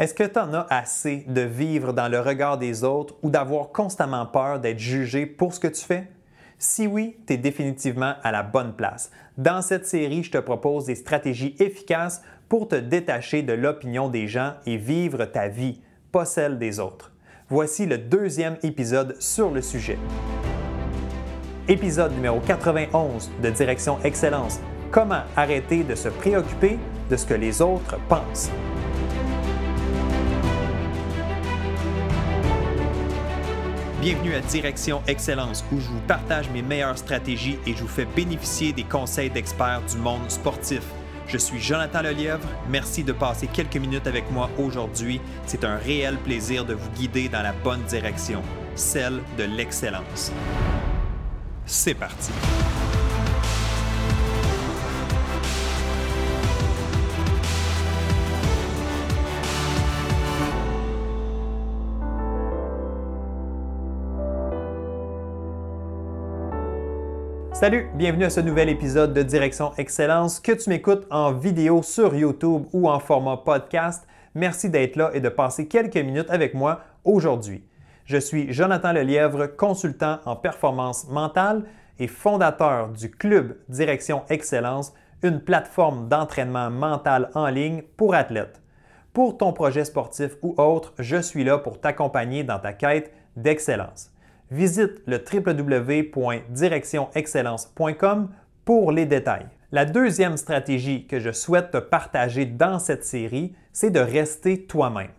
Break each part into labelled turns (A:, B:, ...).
A: Est-ce que tu en as assez de vivre dans le regard des autres ou d'avoir constamment peur d'être jugé pour ce que tu fais? Si oui, tu es définitivement à la bonne place. Dans cette série, je te propose des stratégies efficaces pour te détacher de l'opinion des gens et vivre ta vie, pas celle des autres. Voici le deuxième épisode sur le sujet. Épisode numéro 91 de Direction Excellence. Comment arrêter de se préoccuper de ce que les autres pensent? Bienvenue à Direction Excellence où je vous partage mes meilleures stratégies et je vous fais bénéficier des conseils d'experts du monde sportif. Je suis Jonathan Lelièvre. Merci de passer quelques minutes avec moi aujourd'hui. C'est un réel plaisir de vous guider dans la bonne direction, celle de l'excellence. C'est parti. Salut, bienvenue à ce nouvel épisode de Direction Excellence. Que tu m'écoutes en vidéo sur YouTube ou en format podcast, merci d'être là et de passer quelques minutes avec moi aujourd'hui. Je suis Jonathan Lelièvre, consultant en performance mentale et fondateur du Club Direction Excellence, une plateforme d'entraînement mental en ligne pour athlètes. Pour ton projet sportif ou autre, je suis là pour t'accompagner dans ta quête d'excellence visite le www.directionexcellence.com pour les détails. La deuxième stratégie que je souhaite te partager dans cette série, c'est de rester toi-même.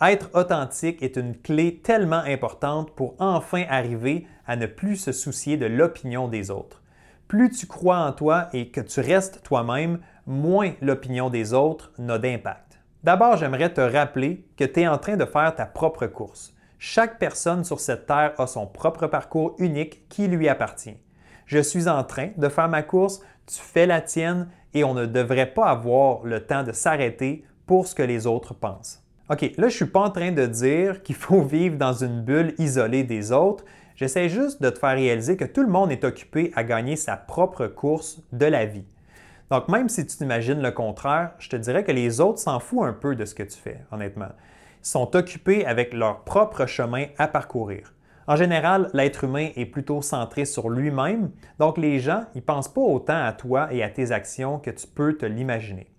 A: Être authentique est une clé tellement importante pour enfin arriver à ne plus se soucier de l'opinion des autres. Plus tu crois en toi et que tu restes toi-même, moins l'opinion des autres n'a d'impact. D'abord, j'aimerais te rappeler que tu es en train de faire ta propre course. Chaque personne sur cette terre a son propre parcours unique qui lui appartient. Je suis en train de faire ma course, tu fais la tienne et on ne devrait pas avoir le temps de s'arrêter pour ce que les autres pensent. OK, là, je ne suis pas en train de dire qu'il faut vivre dans une bulle isolée des autres. J'essaie juste de te faire réaliser que tout le monde est occupé à gagner sa propre course de la vie. Donc, même si tu t'imagines le contraire, je te dirais que les autres s'en foutent un peu de ce que tu fais, honnêtement sont occupés avec leur propre chemin à parcourir. En général, l'être humain est plutôt centré sur lui-même, donc les gens ne pensent pas autant à toi et à tes actions que tu peux te l'imaginer.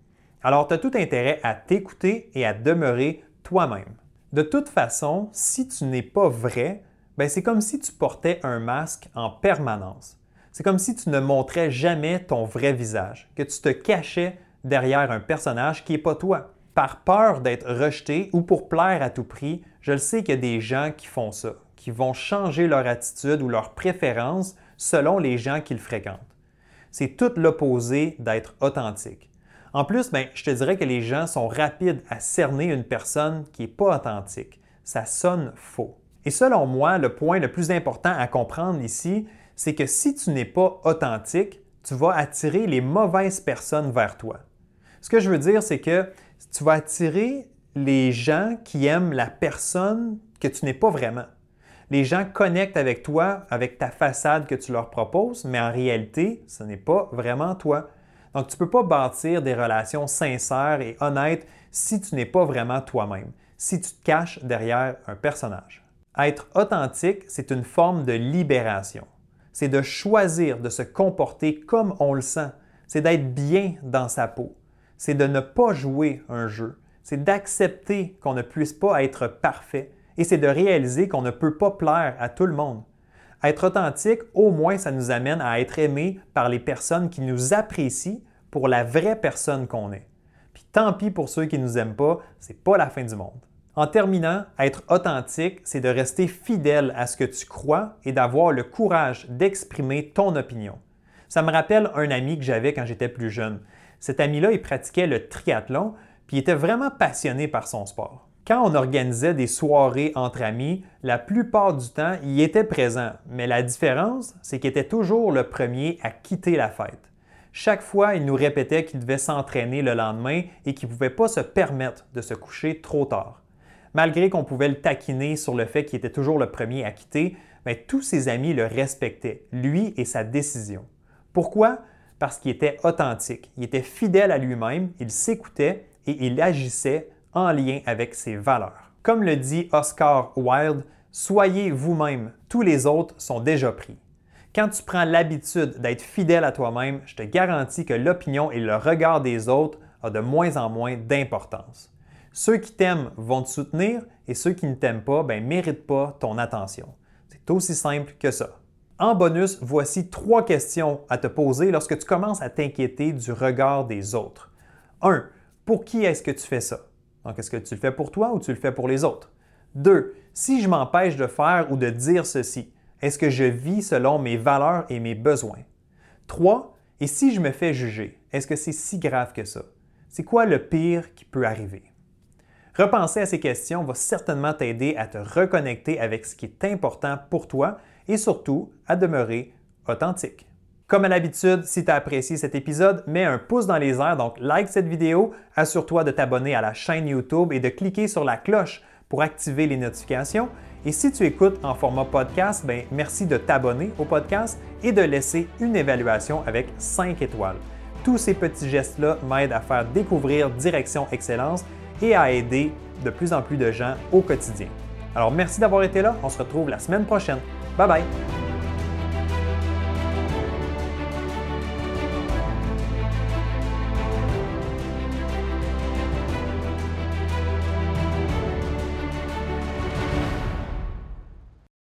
A: Alors, tu as tout intérêt à t'écouter et à demeurer toi-même. De toute façon, si tu n'es pas vrai, ben c'est comme si tu portais un masque en permanence. C'est comme si tu ne montrais jamais ton vrai visage, que tu te cachais derrière un personnage qui n'est pas toi par peur d'être rejeté ou pour plaire à tout prix, je le sais qu'il y a des gens qui font ça, qui vont changer leur attitude ou leur préférence selon les gens qu'ils fréquentent. C'est tout l'opposé d'être authentique. En plus, ben, je te dirais que les gens sont rapides à cerner une personne qui n'est pas authentique. Ça sonne faux. Et selon moi, le point le plus important à comprendre ici, c'est que si tu n'es pas authentique, tu vas attirer les mauvaises personnes vers toi. Ce que je veux dire, c'est que tu vas attirer les gens qui aiment la personne que tu n'es pas vraiment. Les gens connectent avec toi, avec ta façade que tu leur proposes, mais en réalité, ce n'est pas vraiment toi. Donc, tu ne peux pas bâtir des relations sincères et honnêtes si tu n'es pas vraiment toi-même, si tu te caches derrière un personnage. Être authentique, c'est une forme de libération. C'est de choisir de se comporter comme on le sent. C'est d'être bien dans sa peau c'est de ne pas jouer un jeu, c'est d'accepter qu'on ne puisse pas être parfait et c'est de réaliser qu'on ne peut pas plaire à tout le monde. Être authentique, au moins, ça nous amène à être aimé par les personnes qui nous apprécient pour la vraie personne qu'on est. Puis tant pis pour ceux qui ne nous aiment pas, c'est pas la fin du monde. En terminant, être authentique, c'est de rester fidèle à ce que tu crois et d'avoir le courage d'exprimer ton opinion. Ça me rappelle un ami que j'avais quand j'étais plus jeune. Cet ami-là, il pratiquait le triathlon, puis était vraiment passionné par son sport. Quand on organisait des soirées entre amis, la plupart du temps, il était présent, mais la différence, c'est qu'il était toujours le premier à quitter la fête. Chaque fois, il nous répétait qu'il devait s'entraîner le lendemain et qu'il ne pouvait pas se permettre de se coucher trop tard. Malgré qu'on pouvait le taquiner sur le fait qu'il était toujours le premier à quitter, mais tous ses amis le respectaient, lui et sa décision. Pourquoi? Parce qu'il était authentique, il était fidèle à lui-même, il s'écoutait et il agissait en lien avec ses valeurs. Comme le dit Oscar Wilde, soyez vous-même, tous les autres sont déjà pris. Quand tu prends l'habitude d'être fidèle à toi-même, je te garantis que l'opinion et le regard des autres ont de moins en moins d'importance. Ceux qui t'aiment vont te soutenir et ceux qui ne t'aiment pas ne ben, méritent pas ton attention. C'est aussi simple que ça. En bonus, voici trois questions à te poser lorsque tu commences à t'inquiéter du regard des autres. 1. Pour qui est-ce que tu fais ça? Donc, est-ce que tu le fais pour toi ou tu le fais pour les autres? 2. Si je m'empêche de faire ou de dire ceci, est-ce que je vis selon mes valeurs et mes besoins? 3. Et si je me fais juger, est-ce que c'est si grave que ça? C'est quoi le pire qui peut arriver? Repenser à ces questions va certainement t'aider à te reconnecter avec ce qui est important pour toi et surtout à demeurer authentique. Comme à l'habitude, si tu as apprécié cet épisode, mets un pouce dans les airs, donc like cette vidéo, assure-toi de t'abonner à la chaîne YouTube et de cliquer sur la cloche pour activer les notifications. Et si tu écoutes en format podcast, ben, merci de t'abonner au podcast et de laisser une évaluation avec 5 étoiles. Tous ces petits gestes-là m'aident à faire découvrir Direction Excellence et à aider de plus en plus de gens au quotidien. Alors merci d'avoir été là, on se retrouve la semaine prochaine. Bye bye!